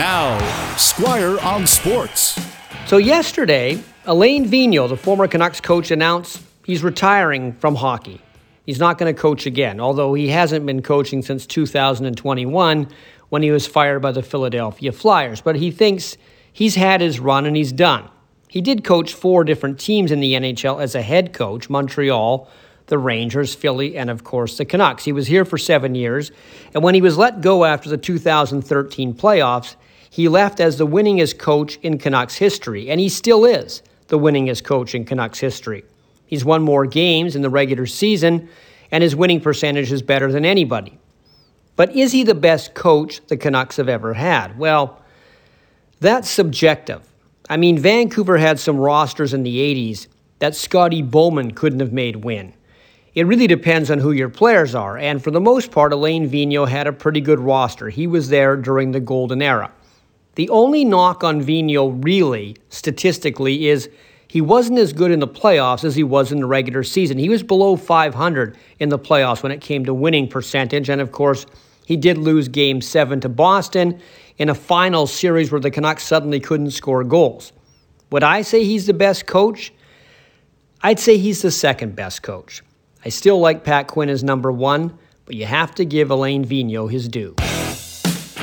Now, Squire on Sports. So, yesterday, Alain Vigneault, the former Canucks coach, announced he's retiring from hockey. He's not going to coach again, although he hasn't been coaching since 2021 when he was fired by the Philadelphia Flyers. But he thinks he's had his run and he's done. He did coach four different teams in the NHL as a head coach Montreal, the Rangers, Philly, and of course the Canucks. He was here for seven years, and when he was let go after the 2013 playoffs, he left as the winningest coach in Canucks history, and he still is the winningest coach in Canucks history. He's won more games in the regular season, and his winning percentage is better than anybody. But is he the best coach the Canucks have ever had? Well, that's subjective. I mean, Vancouver had some rosters in the 80s that Scotty Bowman couldn't have made win. It really depends on who your players are, and for the most part, Alain Vigneault had a pretty good roster. He was there during the golden era. The only knock on Vigneault, really, statistically, is he wasn't as good in the playoffs as he was in the regular season. He was below 500 in the playoffs when it came to winning percentage, and of course, he did lose game seven to Boston in a final series where the Canucks suddenly couldn't score goals. Would I say he's the best coach? I'd say he's the second best coach. I still like Pat Quinn as number one, but you have to give Alain Vigneault his due.